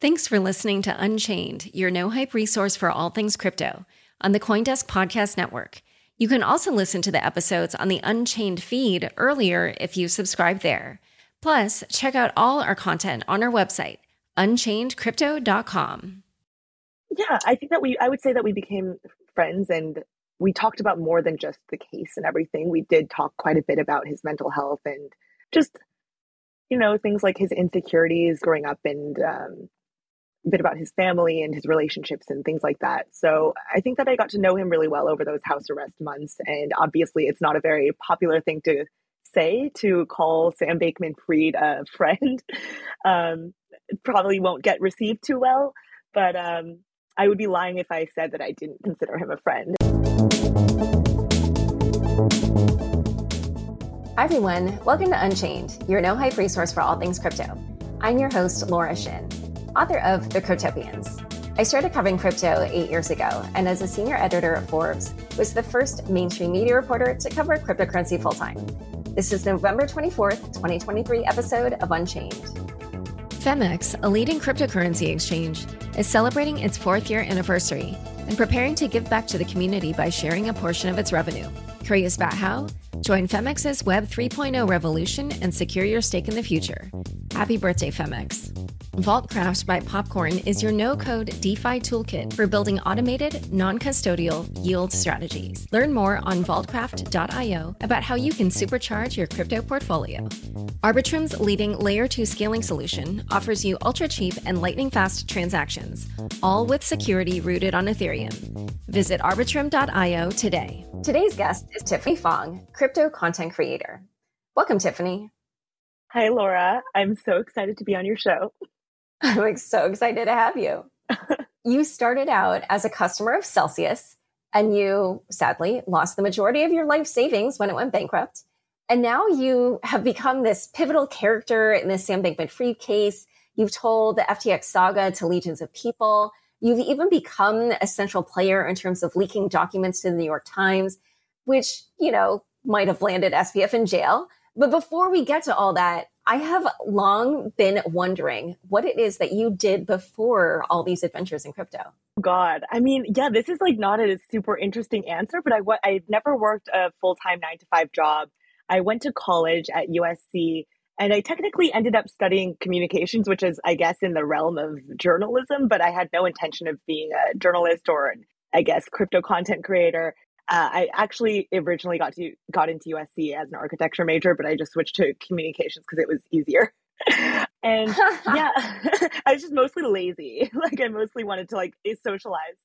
Thanks for listening to Unchained, your no hype resource for all things crypto on the Coindesk Podcast Network. You can also listen to the episodes on the Unchained feed earlier if you subscribe there. Plus, check out all our content on our website, unchainedcrypto.com. Yeah, I think that we, I would say that we became friends and we talked about more than just the case and everything. We did talk quite a bit about his mental health and just, you know, things like his insecurities growing up and um, a bit about his family and his relationships and things like that. So I think that I got to know him really well over those house arrest months. And obviously, it's not a very popular thing to say to call Sam Bankman Fried a friend. Um, probably won't get received too well, but um, I would be lying if I said that I didn't consider him a friend. Hi, everyone. Welcome to Unchained, your no hype resource for all things crypto. I'm your host, Laura Shin, author of The Cryptopians. I started covering crypto eight years ago, and as a senior editor at Forbes, was the first mainstream media reporter to cover cryptocurrency full time. This is November 24th, 2023 episode of Unchained. Phemex, a leading cryptocurrency exchange, is celebrating its fourth year anniversary and preparing to give back to the community by sharing a portion of its revenue. Curious about how? Join Phemex's Web 3.0 revolution and secure your stake in the future. Happy birthday, Phemex. Vaultcraft by Popcorn is your no code DeFi toolkit for building automated, non custodial yield strategies. Learn more on vaultcraft.io about how you can supercharge your crypto portfolio. Arbitrum's leading layer 2 scaling solution offers you ultra cheap and lightning fast transactions, all with security rooted on Ethereum. Visit arbitrum.io today. Today's guest is Tiffany Fong, crypto content creator. Welcome, Tiffany. Hi, Laura. I'm so excited to be on your show. I'm like so excited to have you. you started out as a customer of Celsius and you sadly lost the majority of your life savings when it went bankrupt. And now you have become this pivotal character in the Sam Bankman Fried case. You've told the FTX saga to legions of people. You've even become a central player in terms of leaking documents to the New York Times, which, you know, might have landed SBF in jail. But before we get to all that, I have long been wondering what it is that you did before all these adventures in crypto. God, I mean, yeah, this is like not a super interesting answer, but I I've never worked a full time nine to five job. I went to college at USC, and I technically ended up studying communications, which is, I guess, in the realm of journalism. But I had no intention of being a journalist or, I guess, crypto content creator. Uh, I actually originally got to got into USC as an architecture major, but I just switched to communications because it was easier. and yeah, I was just mostly lazy. Like I mostly wanted to like socialize.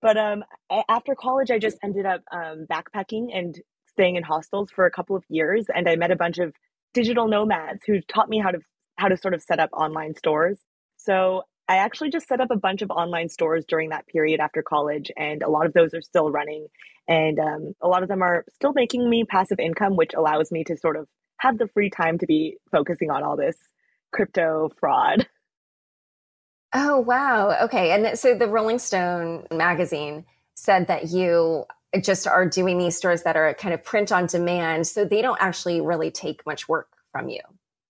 But um, after college, I just ended up um, backpacking and staying in hostels for a couple of years, and I met a bunch of digital nomads who taught me how to how to sort of set up online stores. So I actually just set up a bunch of online stores during that period after college, and a lot of those are still running. And um, a lot of them are still making me passive income, which allows me to sort of have the free time to be focusing on all this crypto fraud. Oh, wow. Okay. And so the Rolling Stone magazine said that you just are doing these stores that are kind of print on demand. So they don't actually really take much work from you.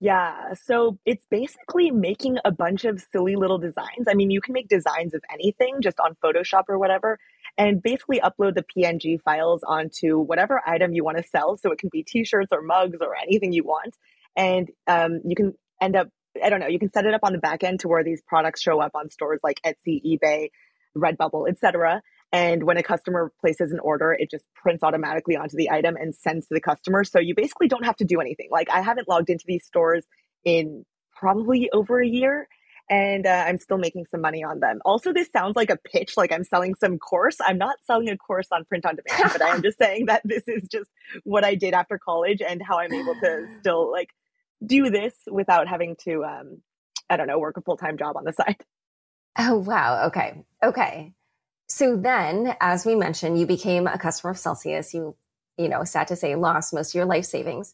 Yeah, so it's basically making a bunch of silly little designs. I mean, you can make designs of anything just on Photoshop or whatever, and basically upload the PNG files onto whatever item you want to sell. So it can be t shirts or mugs or anything you want. And um, you can end up I don't know, you can set it up on the back end to where these products show up on stores like Etsy, eBay, Redbubble, etc. And when a customer places an order, it just prints automatically onto the item and sends to the customer. So you basically don't have to do anything. Like I haven't logged into these stores in probably over a year and uh, I'm still making some money on them. Also, this sounds like a pitch, like I'm selling some course. I'm not selling a course on print on demand, but I am just saying that this is just what I did after college and how I'm able to still like do this without having to, um, I don't know, work a full time job on the side. Oh, wow. Okay. Okay. So then, as we mentioned, you became a customer of Celsius. You, you know, sad to say, lost most of your life savings.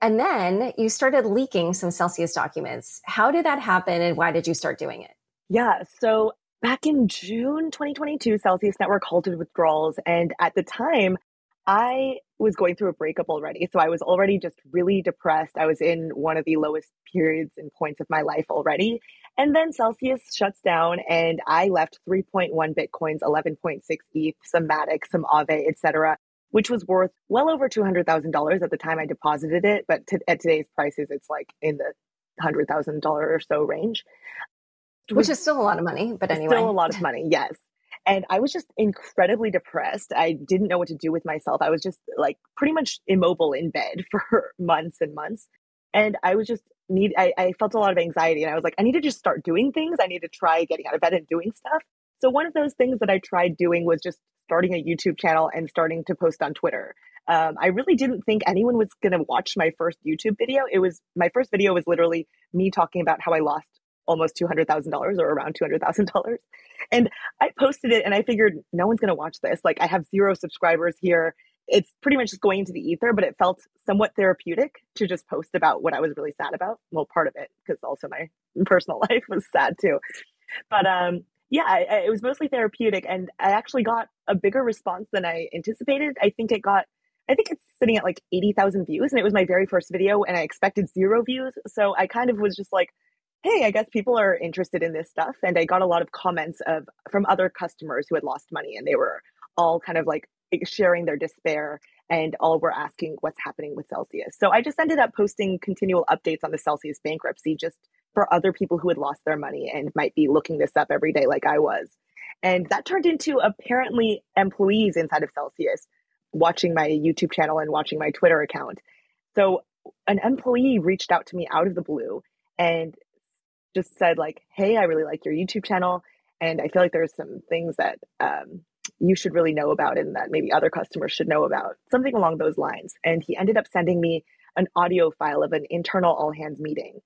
And then you started leaking some Celsius documents. How did that happen and why did you start doing it? Yeah. So back in June 2022, Celsius Network halted withdrawals. And at the time, I was going through a breakup already. So I was already just really depressed. I was in one of the lowest periods and points of my life already. And then Celsius shuts down and I left 3.1 Bitcoins, 11.6 ETH, some Matic, some Aave, etc which was worth well over $200,000 at the time I deposited it. But to, at today's prices, it's like in the $100,000 or so range. Which is still a lot of money, but anyway. Still a lot of money, yes. And I was just incredibly depressed. I didn't know what to do with myself. I was just like pretty much immobile in bed for months and months. And I was just need I, I felt a lot of anxiety and I was like, I need to just start doing things. I need to try getting out of bed and doing stuff. So one of those things that I tried doing was just starting a YouTube channel and starting to post on Twitter. Um, I really didn't think anyone was going to watch my first YouTube video. It was my first video was literally me talking about how I lost almost $200,000 or around $200,000. And I posted it and I figured no one's going to watch this. Like I have zero subscribers here. It's pretty much just going into the ether, but it felt somewhat therapeutic to just post about what I was really sad about. Well, part of it, because also my personal life was sad too. But um, yeah, I, I, it was mostly therapeutic, and I actually got a bigger response than I anticipated. I think it got, I think it's sitting at like eighty thousand views, and it was my very first video, and I expected zero views. So I kind of was just like, hey, I guess people are interested in this stuff, and I got a lot of comments of from other customers who had lost money, and they were all kind of like sharing their despair and all were asking what's happening with Celsius. So I just ended up posting continual updates on the Celsius bankruptcy just for other people who had lost their money and might be looking this up every day like I was. And that turned into apparently employees inside of Celsius watching my YouTube channel and watching my Twitter account. So an employee reached out to me out of the blue and just said like, "Hey, I really like your YouTube channel, and I feel like there's some things that um, you should really know about, and that maybe other customers should know about." Something along those lines. And he ended up sending me an audio file of an internal all hands meeting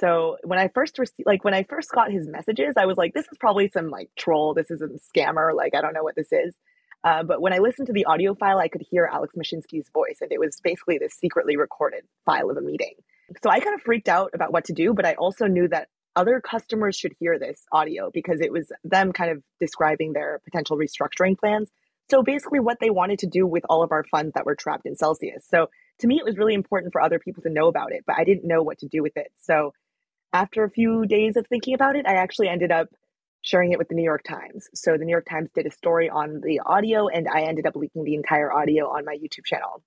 so when I first received, like when I first got his messages, I was like, this is probably some like troll. This is a scammer. Like, I don't know what this is. Uh, but when I listened to the audio file, I could hear Alex Mashinsky's voice, and it was basically this secretly recorded file of a meeting. So I kind of freaked out about what to do, but I also knew that other customers should hear this audio because it was them kind of describing their potential restructuring plans. So basically, what they wanted to do with all of our funds that were trapped in Celsius. So to me, it was really important for other people to know about it, but I didn't know what to do with it. So after a few days of thinking about it, I actually ended up sharing it with the New York Times. So the New York Times did a story on the audio, and I ended up leaking the entire audio on my YouTube channel.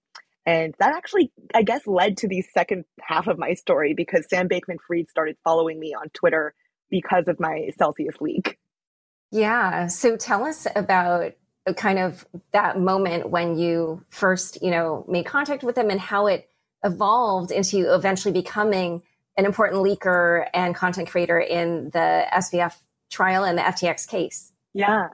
And that actually, I guess, led to the second half of my story because Sam Bankman Fried started following me on Twitter because of my Celsius leak. Yeah. So tell us about kind of that moment when you first, you know, made contact with him and how it evolved into eventually becoming an important leaker and content creator in the SBF trial and the FTX case. Yeah.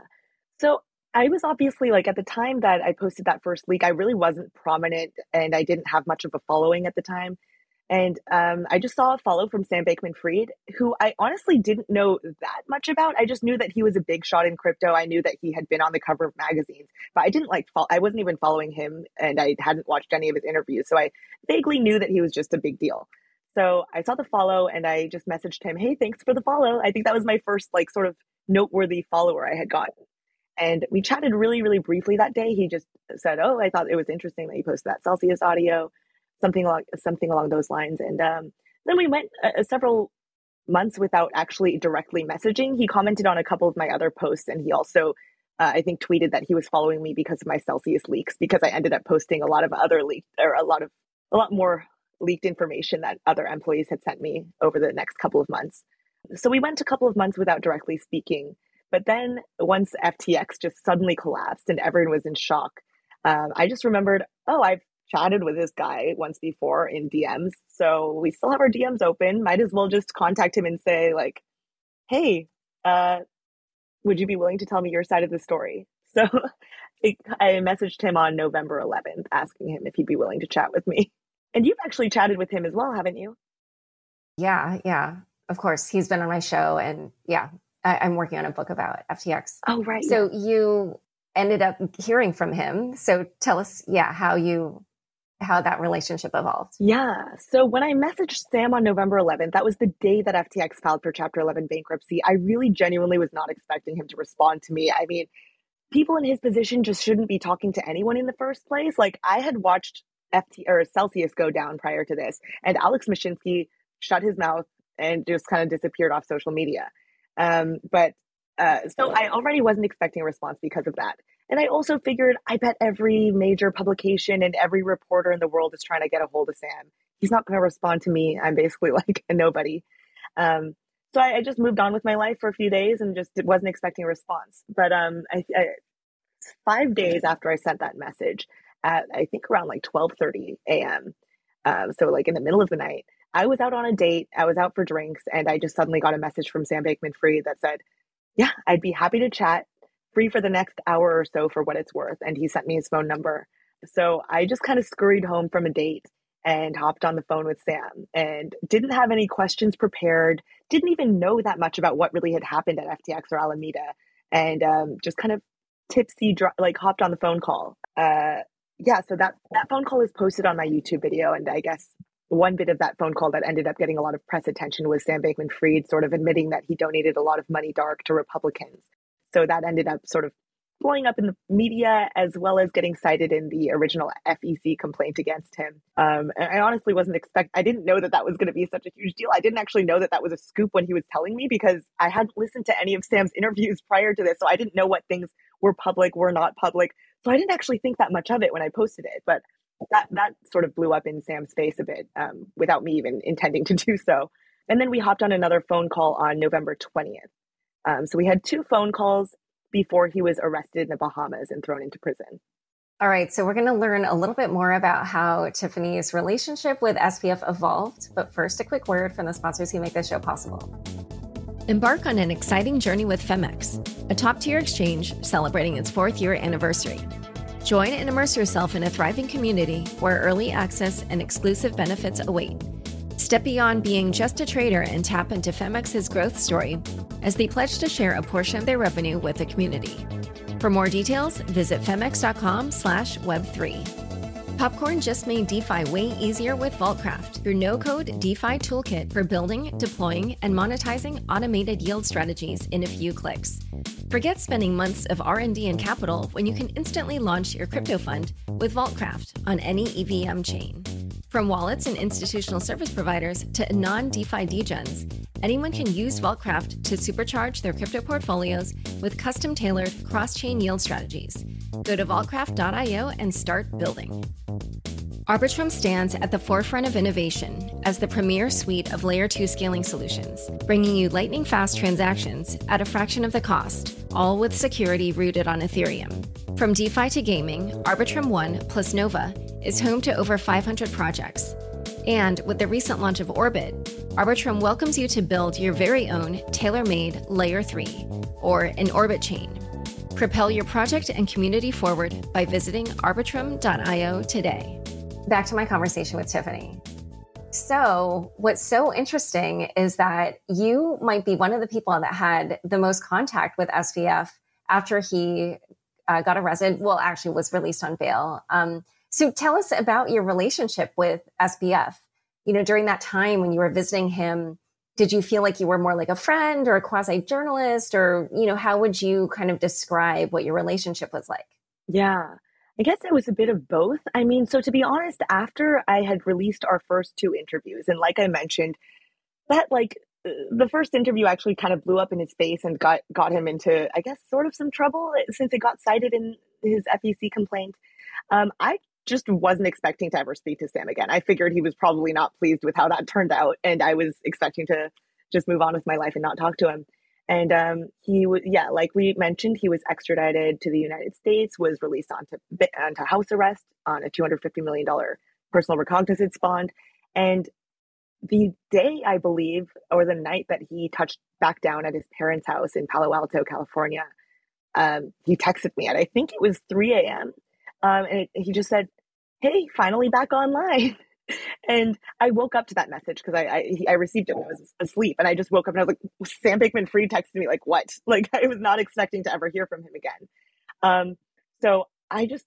So I was obviously like at the time that I posted that first leak, I really wasn't prominent and I didn't have much of a following at the time. And um, I just saw a follow from Sam Bankman Fried, who I honestly didn't know that much about. I just knew that he was a big shot in crypto. I knew that he had been on the cover of magazines, but I didn't like, follow, I wasn't even following him and I hadn't watched any of his interviews. So I vaguely knew that he was just a big deal. So I saw the follow and I just messaged him, Hey, thanks for the follow. I think that was my first like sort of noteworthy follower I had gotten. And we chatted really, really briefly that day. He just said, Oh, I thought it was interesting that you posted that Celsius audio, something along something along those lines. And um, then we went uh, several months without actually directly messaging. He commented on a couple of my other posts and he also uh, I think tweeted that he was following me because of my Celsius leaks because I ended up posting a lot of other leaks or a lot of a lot more leaked information that other employees had sent me over the next couple of months. So we went a couple of months without directly speaking. But then once FTX just suddenly collapsed and everyone was in shock, um, I just remembered, oh, I've chatted with this guy once before in DMs. So we still have our DMs open. Might as well just contact him and say, like, hey, uh, would you be willing to tell me your side of the story? So I messaged him on November 11th asking him if he'd be willing to chat with me. And you've actually chatted with him as well, haven't you? Yeah, yeah. Of course. He's been on my show. And yeah, I, am working on a book about FTX. Oh, right. So yeah. you ended up hearing from him. So tell us, yeah, how you how that relationship evolved. Yeah. So when I messaged Sam on November 11th, that was the day that FTX filed for Chapter 11 bankruptcy. I really genuinely was not expecting him to respond to me. I mean, people in his position just shouldn't be talking to anyone in the first place. Like I had watched FT or Celsius go down prior to this, and Alex Mashinsky shut his mouth and just kind of disappeared off social media. Um, but uh, so I already wasn't expecting a response because of that. And I also figured I bet every major publication and every reporter in the world is trying to get a hold of Sam. He's not going to respond to me. I'm basically like a nobody. Um, so I, I, just moved on with my life for a few days and just wasn't expecting a response. But um, I, I, five days after I sent that message, at I think around like 12:30 a.m. Um, so like in the middle of the night, I was out on a date. I was out for drinks, and I just suddenly got a message from Sam Bankman-Fried that said, "Yeah, I'd be happy to chat free for the next hour or so for what it's worth. And he sent me his phone number. So I just kind of scurried home from a date and hopped on the phone with Sam and didn't have any questions prepared, didn't even know that much about what really had happened at FTX or Alameda, and um, just kind of tipsy, like hopped on the phone call. Uh, yeah, so that, that phone call is posted on my YouTube video. And I guess one bit of that phone call that ended up getting a lot of press attention was Sam Bankman Fried sort of admitting that he donated a lot of money dark to Republicans so that ended up sort of blowing up in the media as well as getting cited in the original FEC complaint against him. Um, I honestly wasn't expect. I didn't know that that was going to be such a huge deal. I didn't actually know that that was a scoop when he was telling me because I hadn't listened to any of Sam's interviews prior to this, so I didn't know what things were public, were not public. So I didn't actually think that much of it when I posted it, but that that sort of blew up in Sam's face a bit um, without me even intending to do so. And then we hopped on another phone call on November twentieth. Um, so we had two phone calls before he was arrested in the Bahamas and thrown into prison. All right, so we're going to learn a little bit more about how Tiffany's relationship with SBF evolved. But first, a quick word from the sponsors who make this show possible. Embark on an exciting journey with Phemex, a top tier exchange celebrating its fourth year anniversary. Join and immerse yourself in a thriving community where early access and exclusive benefits await. Step beyond being just a trader and tap into Phemex's growth story as they pledge to share a portion of their revenue with the community. For more details, visit phemex.com slash web3. Popcorn just made DeFi way easier with Vaultcraft, your no-code DeFi toolkit for building, deploying, and monetizing automated yield strategies in a few clicks. Forget spending months of R&D and capital when you can instantly launch your crypto fund with Vaultcraft on any EVM chain. From wallets and institutional service providers to non DeFi degens, anyone can use Vaultcraft to supercharge their crypto portfolios with custom tailored cross chain yield strategies. Go to vaultcraft.io and start building. Arbitrum stands at the forefront of innovation as the premier suite of layer 2 scaling solutions, bringing you lightning fast transactions at a fraction of the cost, all with security rooted on Ethereum. From DeFi to gaming, Arbitrum One plus Nova is home to over 500 projects. And with the recent launch of Orbit, Arbitrum welcomes you to build your very own tailor made Layer 3, or an Orbit chain. Propel your project and community forward by visiting arbitrum.io today. Back to my conversation with Tiffany. So, what's so interesting is that you might be one of the people that had the most contact with SBF after he uh, got arrested. Well, actually, was released on bail. Um, so tell us about your relationship with SBF. You know, during that time when you were visiting him, did you feel like you were more like a friend or a quasi journalist or, you know, how would you kind of describe what your relationship was like? Yeah. I guess it was a bit of both. I mean, so to be honest, after I had released our first two interviews, and like I mentioned, that like the first interview actually kind of blew up in his face and got got him into, I guess, sort of some trouble since it got cited in his FEC complaint. Um, I just wasn't expecting to ever speak to Sam again. I figured he was probably not pleased with how that turned out, and I was expecting to just move on with my life and not talk to him. And um, he was, yeah, like we mentioned, he was extradited to the United States, was released onto onto house arrest on a two hundred fifty million dollar personal recognizance bond, and the day I believe, or the night that he touched back down at his parents' house in Palo Alto, California, um, he texted me at I think it was three a.m. Um, and it, he just said, "Hey, finally back online." and I woke up to that message because I I, I, received it when I was asleep, and I just woke up and I was like, Sam Bankman Fried texted me like what? Like I was not expecting to ever hear from him again. Um, so I just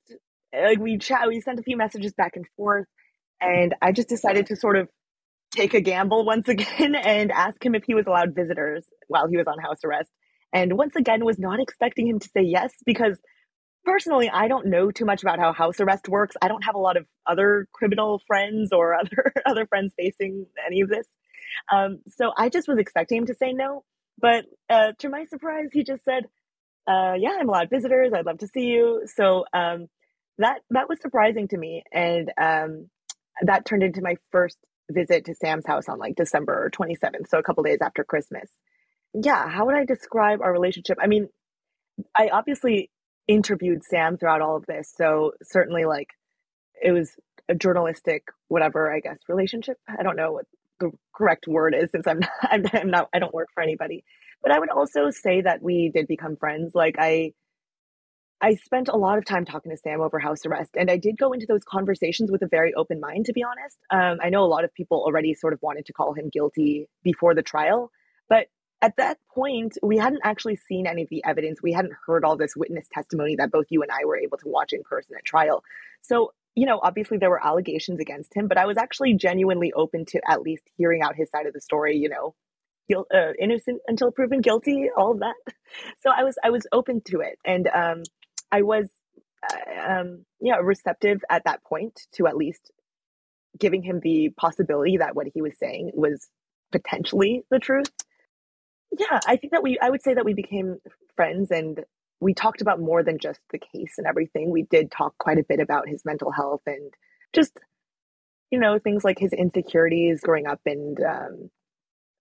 like we chat, we sent a few messages back and forth, and I just decided to sort of take a gamble once again and ask him if he was allowed visitors while he was on house arrest. And once again, was not expecting him to say yes because personally, I don't know too much about how house arrest works. I don't have a lot of other criminal friends or other other friends facing any of this. Um, so I just was expecting him to say no. But uh, to my surprise, he just said, uh, "Yeah, I'm allowed visitors. I'd love to see you." So um, that that was surprising to me, and um, that turned into my first visit to Sam's house on like December 27th, so a couple days after Christmas. Yeah, how would I describe our relationship? I mean, I obviously interviewed Sam throughout all of this. So certainly like it was a journalistic whatever, I guess, relationship. I don't know what the correct word is since I'm not, I'm, not I don't work for anybody. But I would also say that we did become friends. Like I I spent a lot of time talking to Sam over house arrest, and I did go into those conversations with a very open mind, to be honest. Um, I know a lot of people already sort of wanted to call him guilty before the trial, but at that point, we hadn't actually seen any of the evidence. We hadn't heard all this witness testimony that both you and I were able to watch in person at trial. So, you know, obviously there were allegations against him, but I was actually genuinely open to at least hearing out his side of the story, you know, uh, innocent until proven guilty, all of that. So I was I was open to it, and um, I was, uh, um, yeah, receptive at that point to at least giving him the possibility that what he was saying was potentially the truth yeah, I think that we, I would say that we became friends and we talked about more than just the case and everything. We did talk quite a bit about his mental health and just, you know, things like his insecurities growing up and um,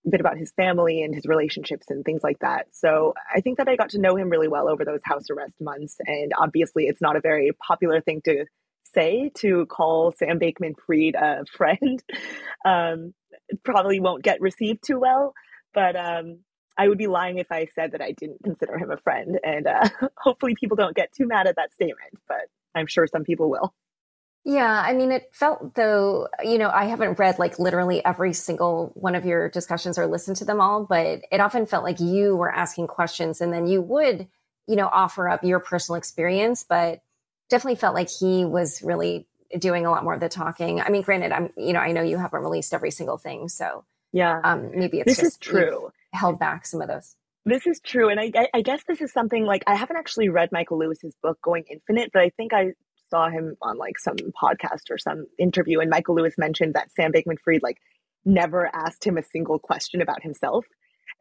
a bit about his family and his relationships and things like that. So I think that I got to know him really well over those house arrest months. And obviously, it's not a very popular thing to say to call Sam Bankman Fried a friend. Um, probably won't get received too well. But um, I would be lying if I said that I didn't consider him a friend. And uh, hopefully, people don't get too mad at that statement, but I'm sure some people will. Yeah, I mean, it felt though, you know, I haven't read like literally every single one of your discussions or listened to them all, but it often felt like you were asking questions and then you would, you know, offer up your personal experience, but definitely felt like he was really doing a lot more of the talking. I mean, granted, I'm, you know, I know you haven't released every single thing, so yeah, um, maybe it's this just, is true held back some of those. This is true. And I, I guess this is something like I haven't actually read Michael Lewis's book, Going Infinite, but I think I saw him on like some podcast or some interview. And Michael Lewis mentioned that Sam Bankman Fried like never asked him a single question about himself.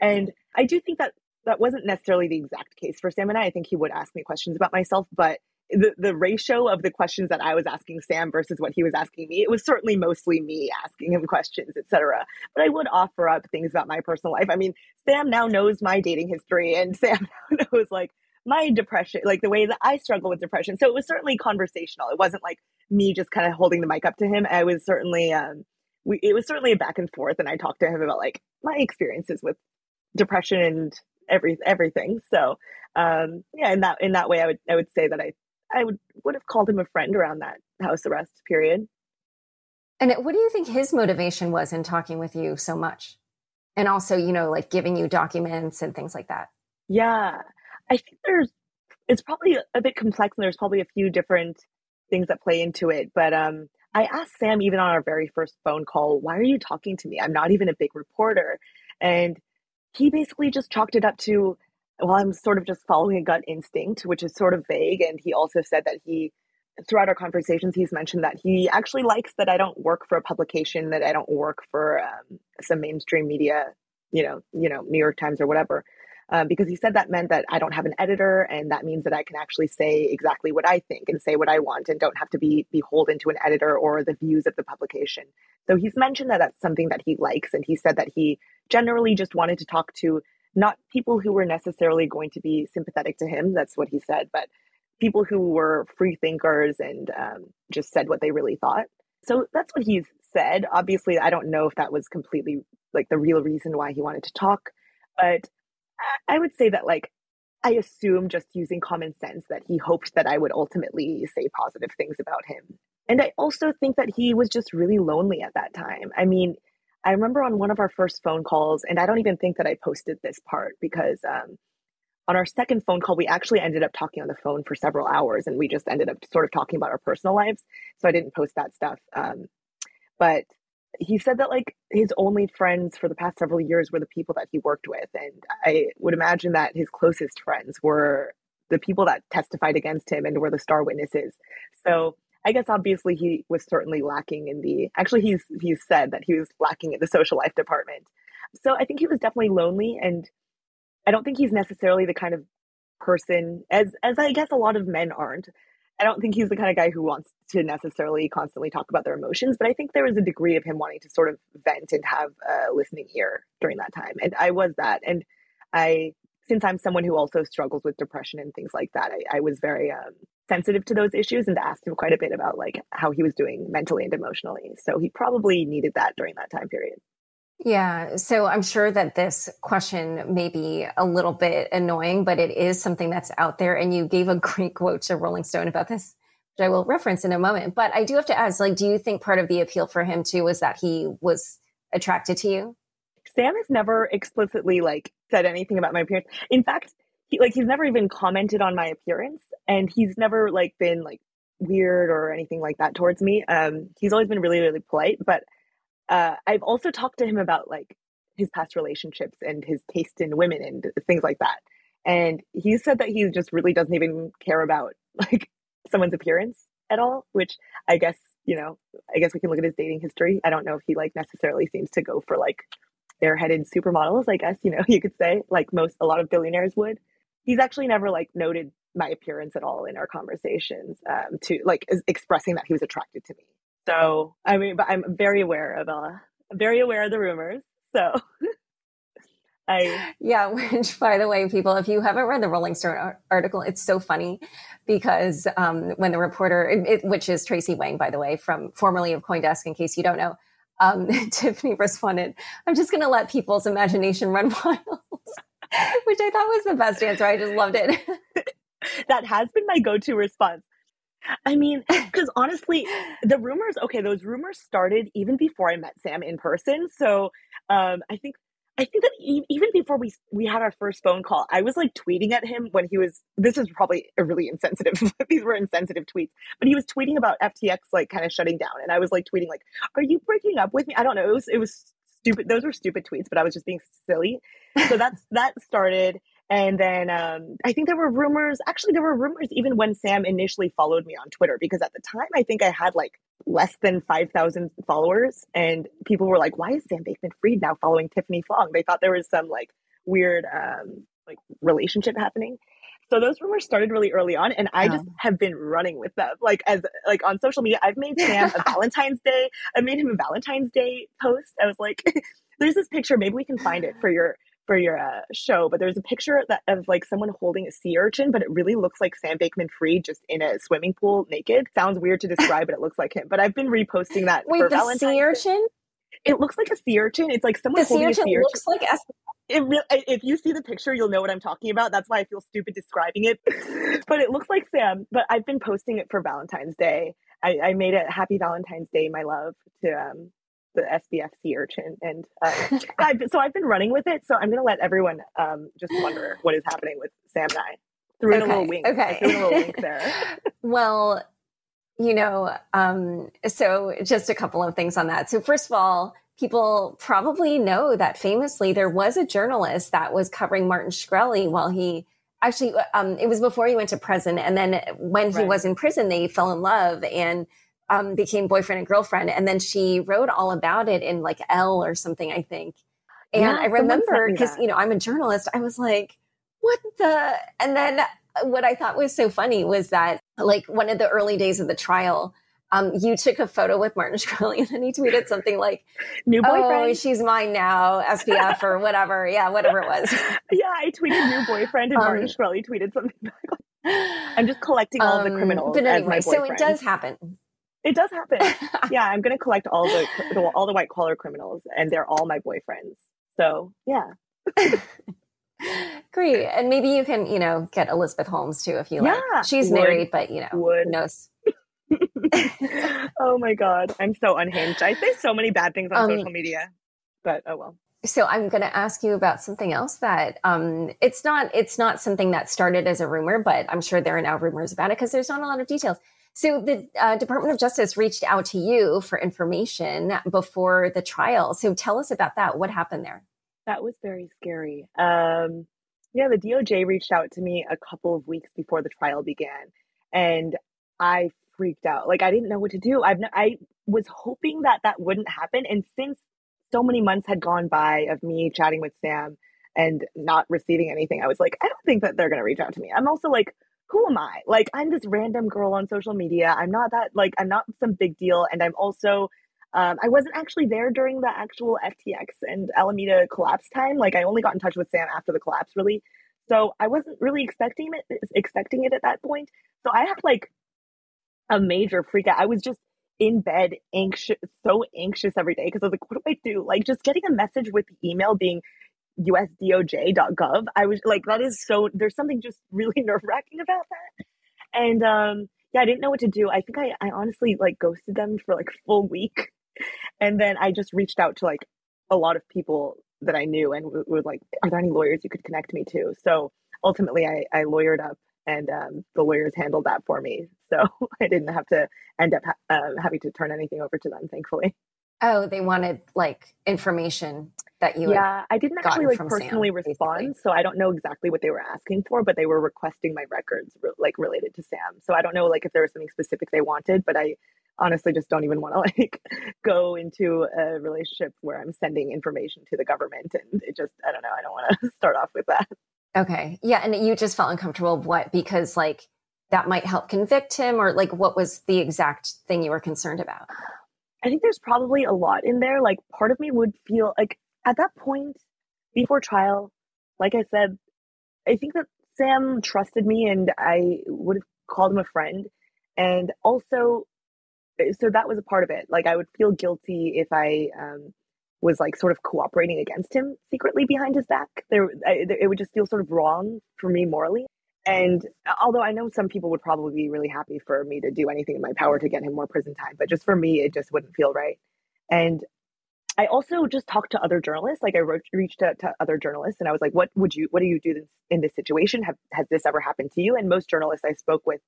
And I do think that that wasn't necessarily the exact case for Sam and I. I think he would ask me questions about myself, but the, the ratio of the questions that I was asking Sam versus what he was asking me, it was certainly mostly me asking him questions, etc. But I would offer up things about my personal life. I mean, Sam now knows my dating history, and Sam now knows like my depression, like the way that I struggle with depression. So it was certainly conversational. It wasn't like me just kind of holding the mic up to him. I was certainly, um, we, it was certainly a back and forth, and I talked to him about like my experiences with depression and every everything. So um, yeah, in that in that way, I would I would say that I I would would have called him a friend around that house arrest period. And what do you think his motivation was in talking with you so much? And also, you know, like giving you documents and things like that. Yeah. I think there's it's probably a bit complex and there's probably a few different things that play into it, but um I asked Sam even on our very first phone call, why are you talking to me? I'm not even a big reporter. And he basically just chalked it up to well, I'm sort of just following a gut instinct, which is sort of vague. And he also said that he, throughout our conversations, he's mentioned that he actually likes that I don't work for a publication, that I don't work for um, some mainstream media, you know, you know, New York Times or whatever. um, because he said that meant that I don't have an editor, and that means that I can actually say exactly what I think and say what I want, and don't have to be beholden to an editor or the views of the publication. So he's mentioned that that's something that he likes, and he said that he generally just wanted to talk to not people who were necessarily going to be sympathetic to him. That's what he said, but people who were free thinkers and um, just said what they really thought. So that's what he's said. Obviously, I don't know if that was completely like the real reason why he wanted to talk, but I would say that like I assume just using common sense that he hoped that I would ultimately say positive things about him. And I also think that he was just really lonely at that time. I mean, I remember on one of our first phone calls, and I don't even think that I posted this part because um, on our second phone call, we actually ended up talking on the phone for several hours and we just ended up sort of talking about our personal lives. So I didn't post that stuff. Um, but he said that like his only friends for the past several years were the people that he worked with. And I would imagine that his closest friends were the people that testified against him and were the star witnesses. So I guess obviously he was certainly lacking in the actually he's he's said that he was lacking in the social life department. So I think he was definitely lonely and I don't think he's necessarily the kind of person as as I guess a lot of men aren't. I don't think he's the kind of guy who wants to necessarily constantly talk about their emotions, but I think there was a degree of him wanting to sort of vent and have a listening ear during that time. And I was that. And I, since I'm someone who also struggles with depression and things like that, I, I was very um, sensitive to those issues and asked him quite a bit about like how he was doing mentally and emotionally. So he probably needed that during that time period. Yeah. So I'm sure that this question may be a little bit annoying, but it is something that's out there. And you gave a great quote to Rolling Stone about this, which I will reference in a moment. But I do have to ask, like, do you think part of the appeal for him too was that he was attracted to you? Sam has never explicitly like said anything about my appearance. In fact, he like he's never even commented on my appearance and he's never like been like weird or anything like that towards me. Um he's always been really, really polite, but uh, I've also talked to him about like his past relationships and his taste in women and things like that. And he said that he just really doesn't even care about like someone's appearance at all, which I guess, you know, I guess we can look at his dating history. I don't know if he like necessarily seems to go for like bareheaded supermodels, I guess, you know, you could say, like most a lot of billionaires would. He's actually never like noted my appearance at all in our conversations um, to like expressing that he was attracted to me. So I mean, but I'm very aware of uh, very aware of the rumors. So I yeah. Which, by the way, people, if you haven't read the Rolling Stone article, it's so funny because um, when the reporter, it, it, which is Tracy Wang, by the way, from formerly of CoinDesk, in case you don't know, um, Tiffany responded, "I'm just going to let people's imagination run wild," which I thought was the best answer. I just loved it. that has been my go-to response. I mean, because honestly, the rumors, okay, those rumors started even before I met Sam in person. So um, I think I think that even before we we had our first phone call, I was like tweeting at him when he was. This is probably a really insensitive. these were insensitive tweets, but he was tweeting about FTX like kind of shutting down, and I was like tweeting like, "Are you breaking up with me?" I don't know. It was it was stupid. Those were stupid tweets, but I was just being silly. So that's that started, and then um, I think there were rumors. Actually, there were rumors even when Sam initially followed me on Twitter, because at the time I think I had like less than 5,000 followers. And people were like, why is Sam Bankman Fried now following Tiffany Fong? They thought there was some like weird um, like relationship happening. So those rumors started really early on, and I just have been running with them. Like as like on social media, I've made Sam a Valentine's Day. I made him a Valentine's Day post. I was like, "There's this picture. Maybe we can find it for your for your uh, show, but there's a picture that of like someone holding a sea urchin, but it really looks like Sam Bankman Fried just in a swimming pool naked. Sounds weird to describe, but it looks like him. But I've been reposting that. Wait, for the Valentine's sea urchin? Day. It looks like a sea urchin. It's like someone the holding sea urchin a sea urchin. looks like S- it really, if you see the picture, you'll know what I'm talking about. That's why I feel stupid describing it. but it looks like Sam. But I've been posting it for Valentine's Day. I, I made it Happy Valentine's Day, my love, to um, the SBF sea urchin, and uh, I've, so I've been running with it. So I'm going to let everyone um, just wonder what is happening with Sam and I. Threw in a little wink. okay. I threw in a little wink there. well, you know, um, so just a couple of things on that. So first of all, people probably know that famously there was a journalist that was covering Martin Shkreli while he actually um, it was before he went to prison, and then when he Right. was in prison, they fell in love and um, became boyfriend and girlfriend. And then she wrote all about it in like Elle or something, I think. And Yeah, I remember because you know I'm a journalist. I was like, what the? And then what I thought was so funny was that, like, one of the early days of the trial, um, you took a photo with Martin Shkreli and then he tweeted something like, New boyfriend. Oh, she's mine now, SBF or whatever. Yeah, whatever it was. yeah, I tweeted new boyfriend and um, Martin Shkreli tweeted something back. I'm just collecting all um, the criminals. But anyway, so it does happen. It does happen. yeah, I'm going to collect all the all the white collar criminals, and they're all my boyfriends. So yeah. Great, and maybe you can, you know, get Elizabeth Holmes too if you yeah, like. She's would, married, but you know, would. knows. oh my god, I'm so unhinged. I say so many bad things on um, social media, but oh well. So I'm going to ask you about something else that um, it's not it's not something that started as a rumor, but I'm sure there are now rumors about it because there's not a lot of details. So the uh, Department of Justice reached out to you for information before the trial. So tell us about that. What happened there? That was very scary. Um, yeah, the DOJ reached out to me a couple of weeks before the trial began, and I freaked out. Like I didn't know what to do. I've I was hoping that that wouldn't happen, and since so many months had gone by of me chatting with Sam and not receiving anything, I was like, I don't think that they're going to reach out to me. I'm also like who am I? Like, I'm this random girl on social media. I'm not that, like, I'm not some big deal. And I'm also, um, I wasn't actually there during the actual FTX and Alameda collapse time. Like, I only got in touch with Sam after the collapse, really. So I wasn't really expecting it, expecting it at that point. So I had like a major freak out. I was just in bed, anxious, so anxious every day because I was like, what do I do? Like, just getting a message with the email being, usdoj.gov. I was like, that is so, there's something just really nerve wracking about that. And um, yeah, I didn't know what to do. I think I, I honestly like ghosted them for like full week. And then I just reached out to like a lot of people that I knew and was like, are there any lawyers you could connect me to? So ultimately, I, I lawyered up and um, the lawyers handled that for me. So I didn't have to end up ha- uh, having to turn anything over to them, thankfully. Oh, they wanted like information that you yeah i didn't actually like personally sam, respond basically. so i don't know exactly what they were asking for but they were requesting my records like related to sam so i don't know like if there was something specific they wanted but i honestly just don't even want to like go into a relationship where i'm sending information to the government and it just i don't know i don't want to start off with that okay yeah and you just felt uncomfortable what because like that might help convict him or like what was the exact thing you were concerned about I think there's probably a lot in there. Like, part of me would feel like at that point before trial, like I said, I think that Sam trusted me and I would have called him a friend. And also, so that was a part of it. Like, I would feel guilty if I um, was like sort of cooperating against him secretly behind his back. There, I, it would just feel sort of wrong for me morally. And although I know some people would probably be really happy for me to do anything in my power to get him more prison time, but just for me, it just wouldn't feel right. And I also just talked to other journalists. Like I wrote, reached out to other journalists, and I was like, "What would you? What do you do in this situation? Have has this ever happened to you?" And most journalists I spoke with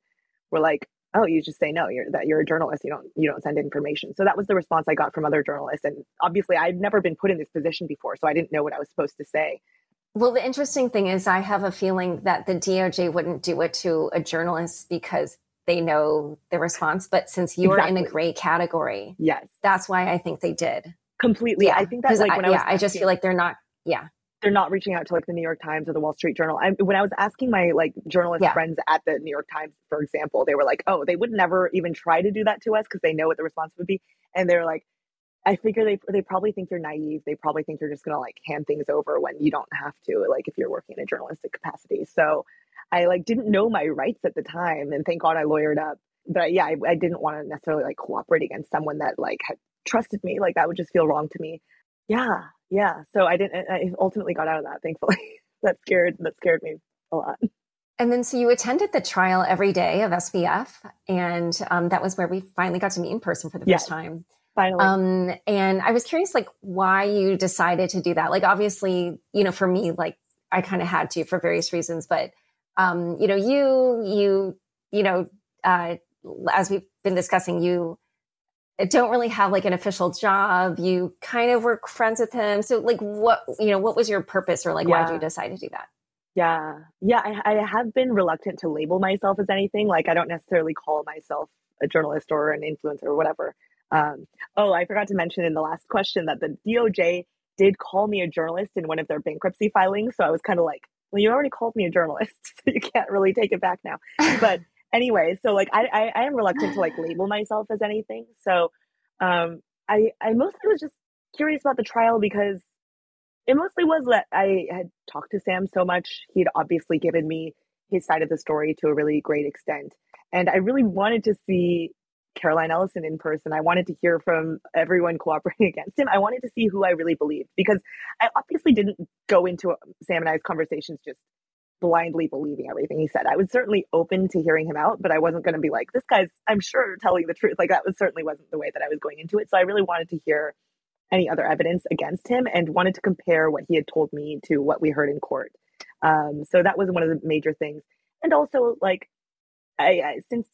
were like, "Oh, you just say no. You're that you're a journalist. You don't you don't send information." So that was the response I got from other journalists. And obviously, I'd never been put in this position before, so I didn't know what I was supposed to say. Well, the interesting thing is, I have a feeling that the DOJ wouldn't do it to a journalist because they know the response. But since you exactly. in a gray category, yes, that's why I think they did completely. Yeah. I think that's like when I, I was, yeah, I just feel like they're not, yeah, they're not reaching out to like the New York Times or the Wall Street Journal. I, when I was asking my like journalist yeah. friends at the New York Times, for example, they were like, "Oh, they would never even try to do that to us because they know what the response would be," and they're like, "I figure they they probably think you're naive. They probably think you're just gonna like hand things over when you don't have to, like if you're working in a journalistic capacity." So I like didn't know my rights at the time, and thank God I lawyered up. But yeah, I, I didn't want to necessarily like cooperate against someone that like had trusted me. Like that would just feel wrong to me. Yeah, yeah. So I didn't. I ultimately got out of that. Thankfully, that scared that scared me a lot. And then, so you attended the trial every day of SBF, and um, that was where we finally got to meet in person for the yes, first time. Finally. Um, and I was curious, like, why you decided to do that. Like, obviously, you know, for me, like, I kind of had to for various reasons, but um, you know, you, you, you know, uh, as we've been discussing, you don't really have like an official job. You kind of work friends with him. So like what, you know, what was your purpose or like yeah. why did you decide to do that? Yeah. Yeah. I, I have been reluctant to label myself as anything. Like I don't necessarily call myself a journalist or an influencer or whatever. Um, oh, I forgot to mention in the last question that the DOJ did call me a journalist in one of their bankruptcy filings. So I was kind of like well, you already called me a journalist, so you can't really take it back now. But anyway, so like I, I, I am reluctant to like label myself as anything. So um, I I mostly was just curious about the trial because it mostly was that I had talked to Sam so much. He'd obviously given me his side of the story to a really great extent. And I really wanted to see Caroline Ellison in person. I wanted to hear from everyone cooperating against him. I wanted to see who I really believed because I obviously didn't go into Sam and I's conversations just blindly believing everything he said. I was certainly open to hearing him out, but I wasn't going to be like, this guy's, I'm sure, telling the truth. Like that was certainly wasn't the way that I was going into it. So I really wanted to hear any other evidence against him and wanted to compare what he had told me to what we heard in court. Um, so that was one of the major things. And also, like, I, I since,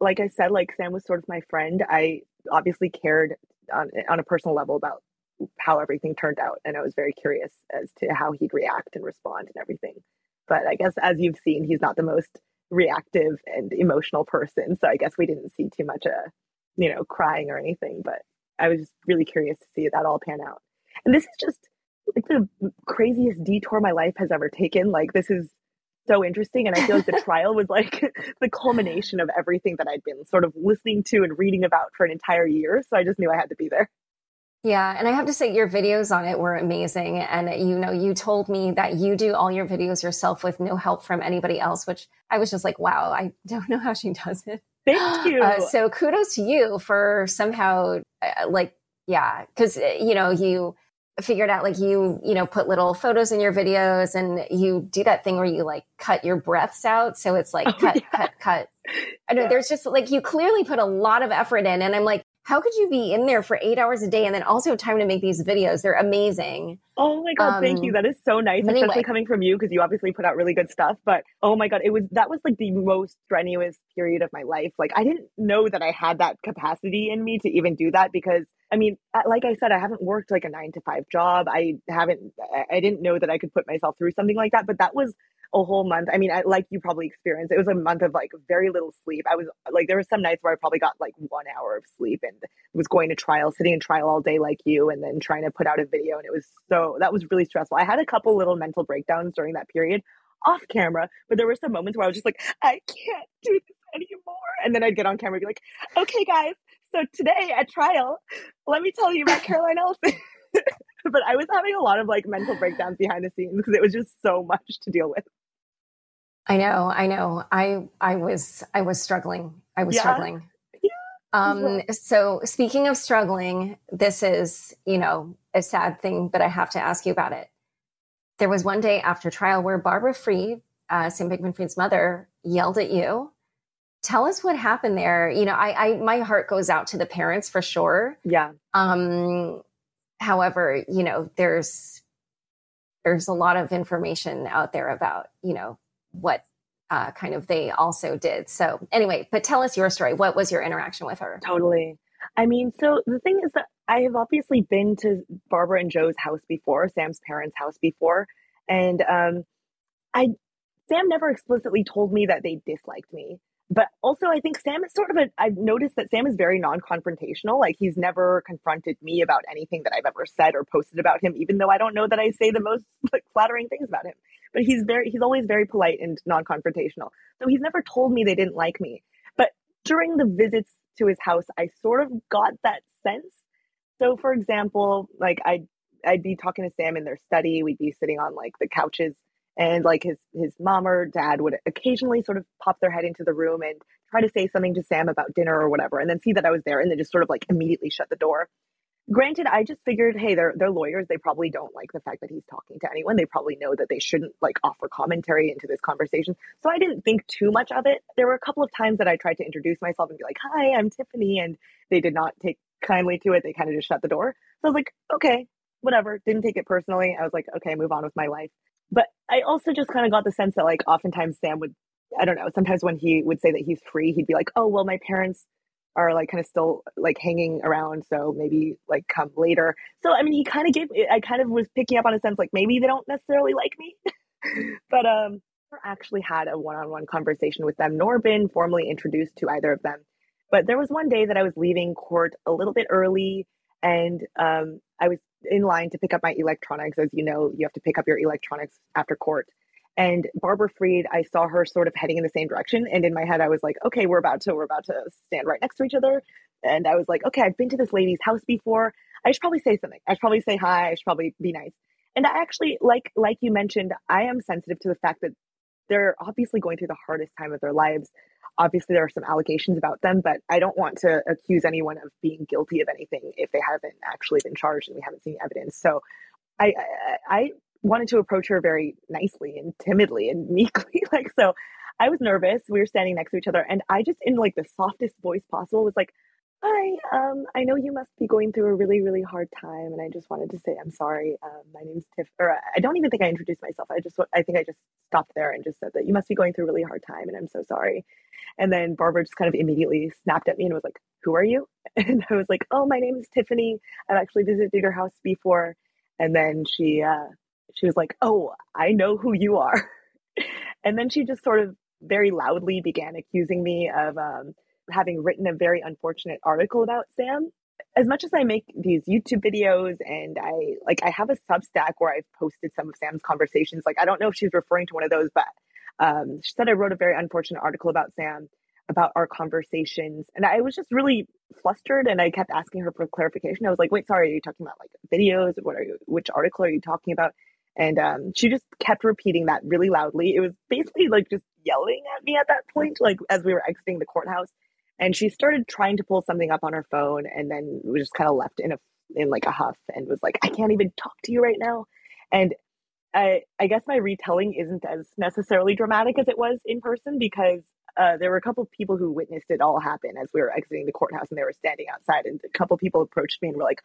like I said, like Sam was sort of my friend. I obviously cared on on a personal level about how everything turned out, and I was very curious as to how he'd react and respond and everything. But I guess as you've seen, he's not the most reactive and emotional person. So I guess we didn't see too much, uh, you know, crying or anything. But I was just really curious to see that all pan out. And this is just like the craziest detour my life has ever taken. Like this is so interesting. And I feel like the trial was like the culmination of everything that I'd been sort of listening to and reading about for an entire year. So I just knew I had to be there. Yeah, and I have to say your videos on it were amazing and you know you told me that you do all your videos yourself with no help from anybody else which I was just like wow, I don't know how she does it. Thank you. Uh, so kudos to you for somehow uh, like yeah, cuz uh, you know you figured out like you you know put little photos in your videos and you do that thing where you like cut your breaths out so it's like oh, cut yeah. cut cut i know yeah. there's just like you clearly put a lot of effort in and i'm like how could you be in there for eight hours a day and then also have time to make these videos? They're amazing. Oh my god, um, thank you. Um, that is so nice, especially anyway. coming from you because you obviously put out really good stuff. But oh my god, it was that was like the most strenuous period of my life. Like I didn't know that I had that capacity in me to even do that because I mean, like I said, I haven't worked like a nine to five job. I haven't. I didn't know that I could put myself through something like that. But that was a whole month. I mean, I, like you probably experienced, it was a month of like very little sleep. I was like, there were some nights where I probably got like one hour of sleep and was going to trial, sitting in trial all day like you, and then trying to put out a video. And it was so, that was really stressful. I had a couple little mental breakdowns during that period off camera, but there were some moments where I was just like, I can't do this anymore. And then I'd get on camera and be like, okay, guys, so today at trial, let me tell you about Caroline Ellison. but I was having a lot of like mental breakdowns behind the scenes because it was just so much to deal with. I know, I know. I I was I was struggling. I was yeah. struggling. Yeah. Um so speaking of struggling, this is, you know, a sad thing, but I have to ask you about it. There was one day after trial where Barbara Fried, uh, Sam Bankman Fried's mother, yelled at you. Tell us what happened there. You know, I, I my heart goes out to the parents for sure. Yeah. Um however, you know, there's there's a lot of information out there about, you know, what uh, kind of they also did. So anyway, but tell us your story. What was your interaction with her? Totally. I mean, so the thing is that I have obviously been to Barbara and Joe's house before, Sam's parents' house before, and um, I Sam never explicitly told me that they disliked me. But also, I think Sam is sort of a. I've noticed that Sam is very non-confrontational. Like he's never confronted me about anything that I've ever said or posted about him, even though I don't know that I say the most like flattering things about him but he's very he's always very polite and non-confrontational. So he's never told me they didn't like me. But during the visits to his house, I sort of got that sense. So for example, like I'd I'd be talking to Sam in their study, we'd be sitting on like the couches and like his his mom or dad would occasionally sort of pop their head into the room and try to say something to Sam about dinner or whatever and then see that I was there and then just sort of like immediately shut the door. Granted i just figured hey they're they're lawyers they probably don't like the fact that he's talking to anyone they probably know that they shouldn't like offer commentary into this conversation so i didn't think too much of it. There were a couple of times that i tried to introduce myself and be like hi i'm tiffany and they did not take kindly to it they kind of just shut the door so i was like okay whatever didn't take it personally i was like okay move on with my life but i also just kind of got the sense that like oftentimes sam would i don't know sometimes when he would say that he's free he'd be like oh well my parents are like kind of still like hanging around so maybe like come later. So i mean he kind of gave i kind of was picking up on a sense like maybe they don't necessarily like me. But um actually had a one-on-one conversation with them nor been formally introduced to either of them. But there was one day that i was leaving court a little bit early and um i was in line to pick up my electronics as you know you have to pick up your electronics after court And Barbara Fried, I saw her sort of heading in the same direction. And in my head, I was like, okay, we're about to, we're about to stand right next to each other. And I was like, okay, I've been to this lady's house before. I should probably say something. I should probably say hi. I should probably be nice. And I actually, like, like you mentioned, I am sensitive to the fact that they're obviously going through the hardest time of their lives. Obviously, there are some allegations about them, but I don't want to accuse anyone of being guilty of anything if they haven't actually been charged and we haven't seen evidence. So I, I, I wanted to approach her very nicely and timidly and meekly. like, so I was nervous. We were standing next to each other, and I just, in like the softest voice possible, was like, Hi, um, I know you must be going through a really, really hard time, and I just wanted to say I'm sorry. Um, my name's Tiff, or I don't even think I introduced myself. I just, I think I just stopped there and just said that you must be going through a really hard time, and I'm so sorry. And then Barbara just kind of immediately snapped at me and was like, "Who are you?" And I was like, "Oh, my name is Tiffany. I've actually visited your house before." And then she, uh, she was like, "Oh, I know who you are." and then she just sort of very loudly began accusing me of um, having written a very unfortunate article about Sam. As much as I make these YouTube videos and I like, I have a Substack where I've posted some of Sam's conversations. Like, I don't know if she's referring to one of those, but um, she said I wrote a very unfortunate article about Sam about our conversations and i was just really flustered and i kept asking her for clarification i was like wait sorry are you talking about like videos what are you which article are you talking about and um, she just kept repeating that really loudly. It was basically like just yelling at me at that point, like as we were exiting the courthouse. And she started trying to pull something up on her phone, and then we just kind of left in a in like a huff and was like, "I can't even talk to you right now." And I I guess my retelling isn't as necessarily dramatic as it was in person because uh, there were a couple of people who witnessed it all happen as we were exiting the courthouse and they were standing outside and a couple of people approached me and were like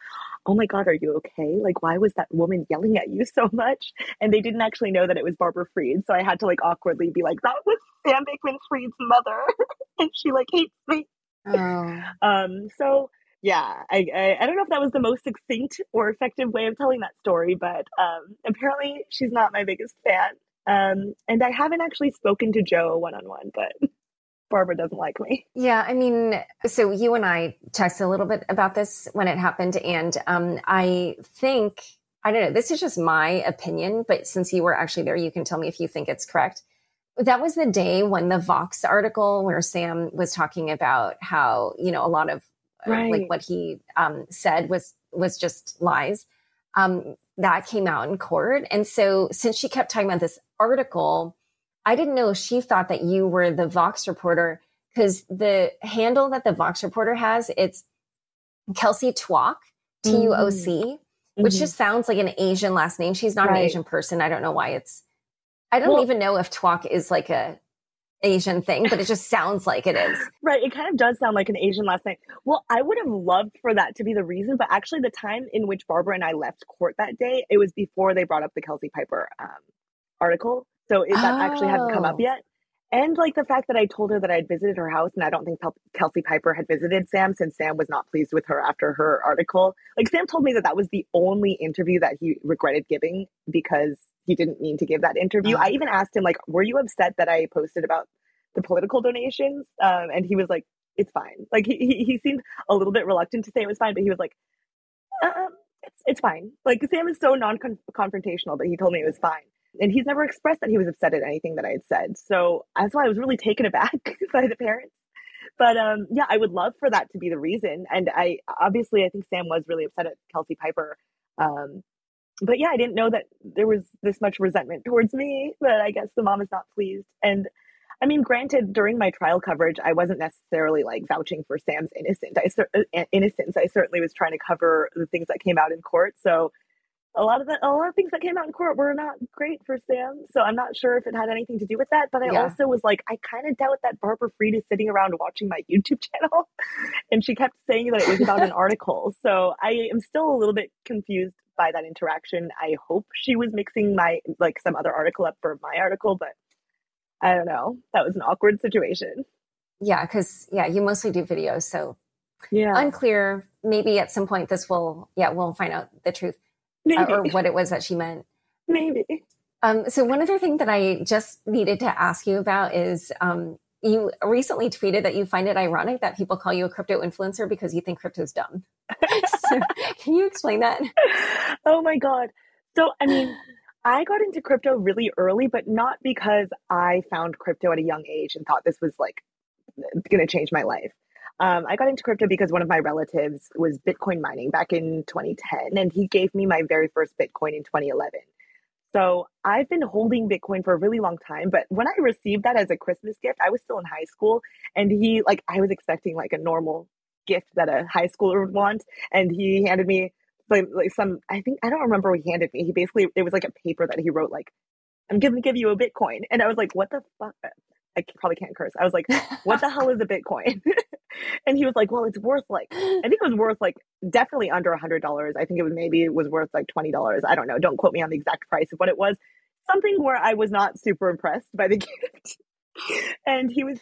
oh my god are you okay? Like why was that woman yelling at you so much? And they didn't actually know that it was Barbara Fried so i had to like awkwardly be like that was Sam Bankman Fried's mother. And she like hates me. Oh. um so yeah I, I, I don't know if that was the most succinct or effective way of telling that story but um apparently she's not my biggest fan um, and I haven't actually spoken to Joe one on one, but Barbara doesn't like me. Yeah, I mean, so you and I texted a little bit about this when it happened, and um, I think I don't know. This is just my opinion, but since you were actually there, you can tell me if you think it's correct. That was the day when the Vox article where Sam was talking about how you know a lot of right. like what he um, said was was just lies. Um, that came out in court, and so since she kept talking about this article I didn't know if she thought that you were the Vox reporter because the handle that the Vox reporter has, it's Kelsey Tuoc, T U O C, mm-hmm. which just sounds like an Asian last name. She's not right. an Asian person. I don't know why it's, I don't well, even know if Tuoc is like a Asian thing, but it just sounds like it is. Right. It kind of does sound like an Asian last name. Well, I would have loved for that to be the reason, but actually, the time in which Barbara and I left court that day, it was before they brought up the Kelsey Piper um, article. So it, that oh. actually hadn't come up oh. yet. And like the fact that I told her that I'd visited her house and I don't think Kelsey Piper had visited Sam since Sam was not pleased with her after her article. Like Sam told me that that was the only interview that he regretted giving because he didn't mean to give that interview. I even asked him like, "Were you upset that I posted about the political donations?" Um, and he was like, "It's fine." Like he, he, he seemed a little bit reluctant to say it was fine, but he was like, um, "It's it's fine." Like Sam is so non-confrontational, but he told me it was fine and he's never expressed that he was upset at anything that I had said. So that's why I was really taken aback by the parents. But um, yeah, I would love for that to be the reason. And I obviously I think Sam was really upset at Kelsey Piper. Um, but yeah, I didn't know that there was this much resentment towards me. But I guess the mom is not pleased. And I mean, granted, during my trial coverage, I wasn't necessarily like vouching for Sam's innocence. I uh, innocence. I certainly was trying to cover the things that came out in court. So a lot of the a lot of things that came out in court were not great for Sam. So I'm not sure if it had anything to do with that. But I yeah. also was like, I kind of doubt that Barbara Fried is sitting around watching my YouTube channel. and she kept saying that it was about an article. So I am still a little bit confused by that interaction. I hope she was mixing my like some other article up for my article, but I don't know. That was an awkward situation. Yeah, because yeah, you mostly do videos, so yeah, unclear. Maybe at some point this will yeah we'll find out the truth uh, or what it was that she meant. Maybe. Um, so one other thing that I just needed to ask you about is um, you recently tweeted that you find it ironic that people call you a crypto influencer because you think crypto's dumb. so can you explain that? Oh my god. So I mean, I got into crypto really early, but not because I found crypto at a young age and thought this was like going to change my life. Um, I got into crypto because one of my relatives was Bitcoin mining back in 2010, and he gave me my very first Bitcoin in 2011. So I've been holding Bitcoin for a really long time. But when I received that as a Christmas gift, I was still in high school, and he like I was expecting like a normal gift that a high schooler would want, and he handed me like, like some I think I don't remember what he handed me. He basically it was like a paper that he wrote like I'm gonna give you a Bitcoin, and I was like, what the fuck? I probably can't curse. I was like, what the hell is a Bitcoin? and he was like, well, it's worth like, I think it was worth like definitely under a hundred dollars. I think it was maybe it was worth like $20. I don't know. Don't quote me on the exact price of what it was. Something where I was not super impressed by the gift. and he was,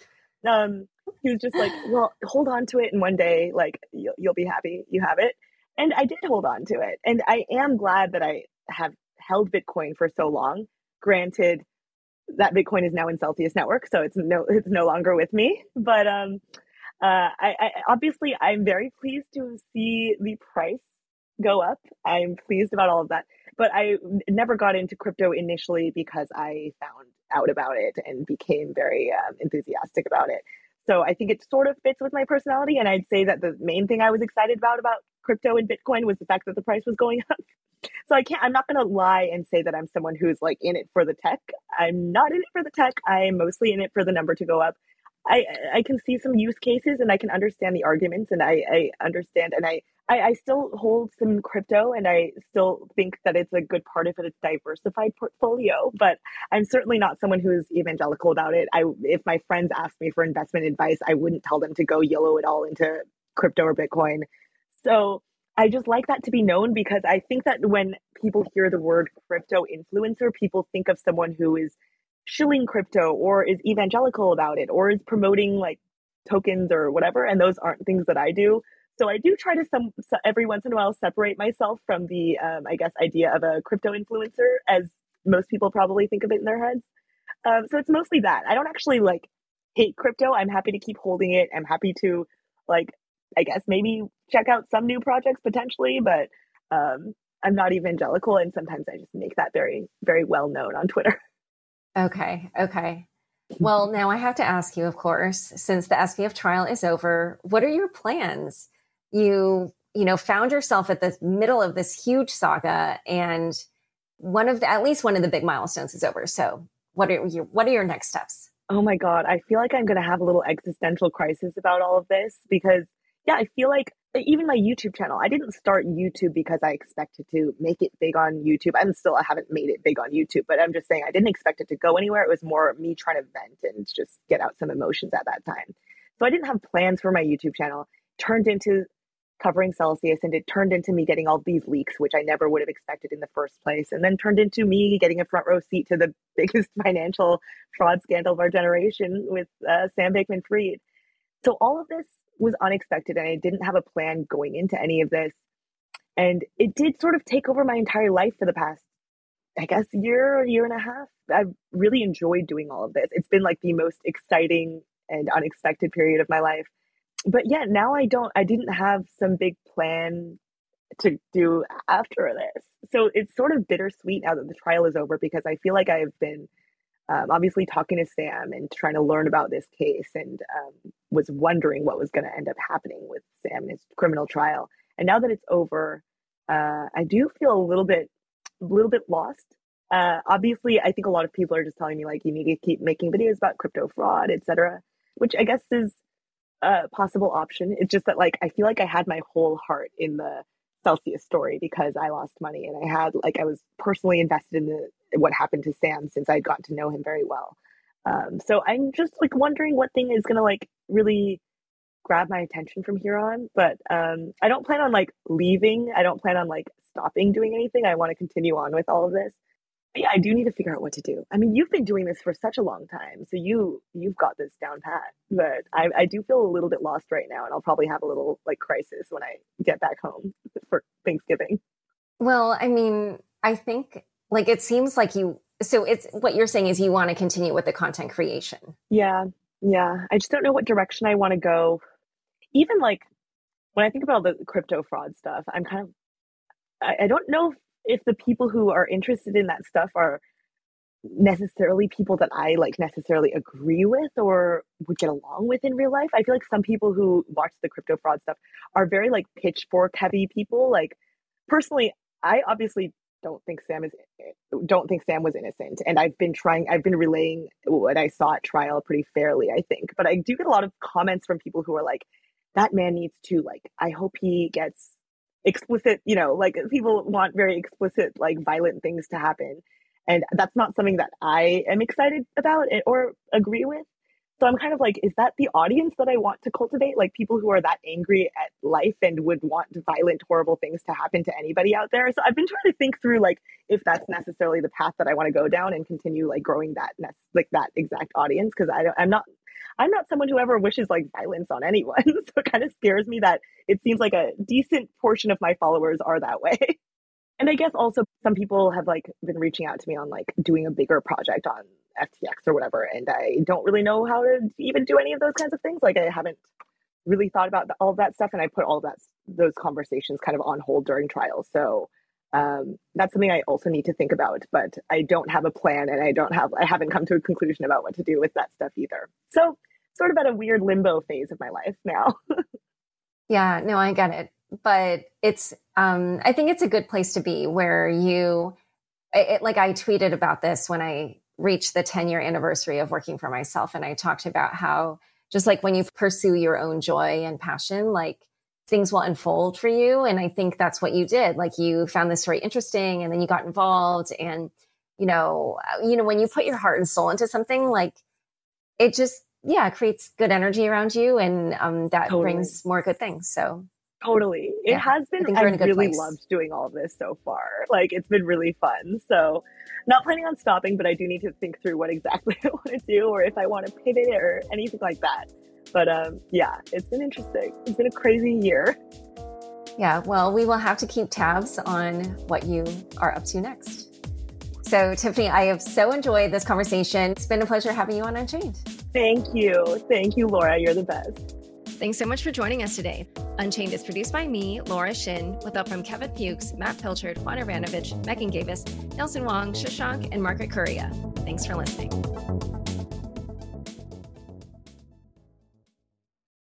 um, he was just like, well, hold on to it. And one day, like, you'll, you'll be happy you have it. And I did hold on to it. And I am glad that I have held Bitcoin for so long. Granted, that Bitcoin is now in Celsius Network, so it's no it's no longer with me. But um, uh, I, I obviously I'm very pleased to see the price go up. I'm pleased about all of that. But I never got into crypto initially because I found out about it and became very um, enthusiastic about it. So I think it sort of fits with my personality. And I'd say that the main thing I was excited about about crypto and Bitcoin was the fact that the price was going up. So I can't, I'm not going to lie and say that I'm someone who's like in it for the tech. I'm not in it for the tech. I'm mostly in it for the number to go up. I, I can see some use cases and I can understand the arguments and I, I understand and I, I, I still hold some crypto and I still think that it's a good part of a diversified portfolio, but I'm certainly not someone who's evangelical about it. I if my friends ask me for investment advice, I wouldn't tell them to go YOLO it all into crypto or Bitcoin. So I just like that to be known because I think that when people hear the word crypto influencer, people think of someone who is shilling crypto or is evangelical about it or is promoting like tokens or whatever. And those aren't things that I do. So I do try to some every once in a while separate myself from the um, I guess idea of a crypto influencer as most people probably think of it in their heads. Um, so it's mostly that. I don't actually like hate crypto. I'm happy to keep holding it. I'm happy to like I guess maybe check out some new projects potentially, but um, I'm not evangelical, and sometimes I just make that very, very well known on Twitter. Okay. Okay. Well, now I have to ask you, of course, since the SBF trial is over, what are your plans? You, you know, found yourself at the middle of this huge saga, and one of the, at least one of the big milestones is over. So, what are your what are your next steps? Oh my god, I feel like I'm going to have a little existential crisis about all of this because yeah, I feel like even my YouTube channel, I didn't start YouTube because I expected to make it big on YouTube. I'm still, I haven't made it big on YouTube, but I'm just saying I didn't expect it to go anywhere. It was more me trying to vent and just get out some emotions at that time. So I didn't have plans for my YouTube channel. Turned into covering Celsius and it turned into me getting all these leaks, which I never would have expected in the first place. And then turned into me getting a front row seat to the biggest financial fraud scandal of our generation with uh, Sam Bankman Fried. So all of this was unexpected and I didn't have a plan going into any of this. And it did sort of take over my entire life for the past, I guess, year, year and a half. I've really enjoyed doing all of this. It's been like the most exciting and unexpected period of my life. But yeah, now I don't, I didn't have some big plan to do after this. So it's sort of bittersweet now that the trial is over because I feel like I've been um, obviously talking to Sam and trying to learn about this case and um, was wondering what was going to end up happening with Sam and his criminal trial. And now that it's over, uh, I do feel a little bit, a little bit lost. Uh, obviously, I think a lot of people are just telling me like you need to keep making videos about crypto fraud, etc., which I guess is a possible option. It's just that like I feel like I had my whole heart in the Celsius story because I lost money and I had like I was personally invested in the what happened to Sam since I'd gotten to know him very well. Um, so I'm just like wondering what thing is gonna like really grab my attention from here on. But um, I don't plan on like leaving. I don't plan on like stopping doing anything. I want to continue on with all of this. Yeah, I do need to figure out what to do. I mean, you've been doing this for such a long time, so you you've got this down pat. But I, I do feel a little bit lost right now, and I'll probably have a little like crisis when I get back home for Thanksgiving. Well, I mean, I think like it seems like you so it's what you're saying is you want to continue with the content creation. Yeah. Yeah. I just don't know what direction I want to go. Even like when I think about the crypto fraud stuff, I'm kind of I, I don't know if the people who are interested in that stuff are necessarily people that I like necessarily agree with or would get along with in real life. I feel like some people who watch the crypto fraud stuff are very like pitchfork heavy people. Like personally, I obviously don't think Sam is don't think Sam was innocent and I've been trying I've been relaying what I saw at trial pretty fairly, I think. But I do get a lot of comments from people who are like that man needs to like I hope he gets explicit, you know, like people want very explicit like violent things to happen and that's not something that I am excited about or agree with. So I'm kind of like, is that the audience that I want to cultivate? Like people who are that angry at life and would want violent, horrible things to happen to anybody out there. So I've been trying to think through like if that's necessarily the path that I want to go down and continue like growing that like that exact audience because I don't, I'm not I'm not someone who ever wishes like violence on anyone. so it kind of scares me that it seems like a decent portion of my followers are that way. And I guess also some people have like been reaching out to me on like doing a bigger project on FTX or whatever. And I don't really know how to even do any of those kinds of things. Like I haven't really thought about all of that stuff. And I put all of that, those conversations kind of on hold during trial. So um, that's something I also need to think about, but I don't have a plan and I don't have, I haven't come to a conclusion about what to do with that stuff either. So sort of at a weird limbo phase of my life now. yeah, no, I get it but it's um, I think it's a good place to be where you it, like I tweeted about this when I reached the 10 year anniversary of working for myself and I talked about how just like when you pursue your own joy and passion like things will unfold for you and I think that's what you did like you found this story interesting and then you got involved and you know uh, you know when you put your heart and soul into something like it just yeah creates good energy around you and um, that totally. brings more good things so Totally. It yeah. has been, I, I really place. loved doing all of this so far. Like, it's been really fun. So, not planning on stopping, but I do need to think through what exactly I want to do or if I want to pivot or anything like that. But um, yeah, it's been interesting. It's been a crazy year. Yeah, well, we will have to keep tabs on what you are up to next. So, Tiffany, I have so enjoyed this conversation. It's been a pleasure having you on Unchained. Thank you. Thank you, Laura. You're the best. Thanks so much for joining us today. Unchained is produced by me, Laura Shin, with help from Kevin Fuchs, Matt Pilchard, Juan Aranovich, Megan Gavis, Nelson Wong, Shashank, and Margaret Correia. Thanks for listening.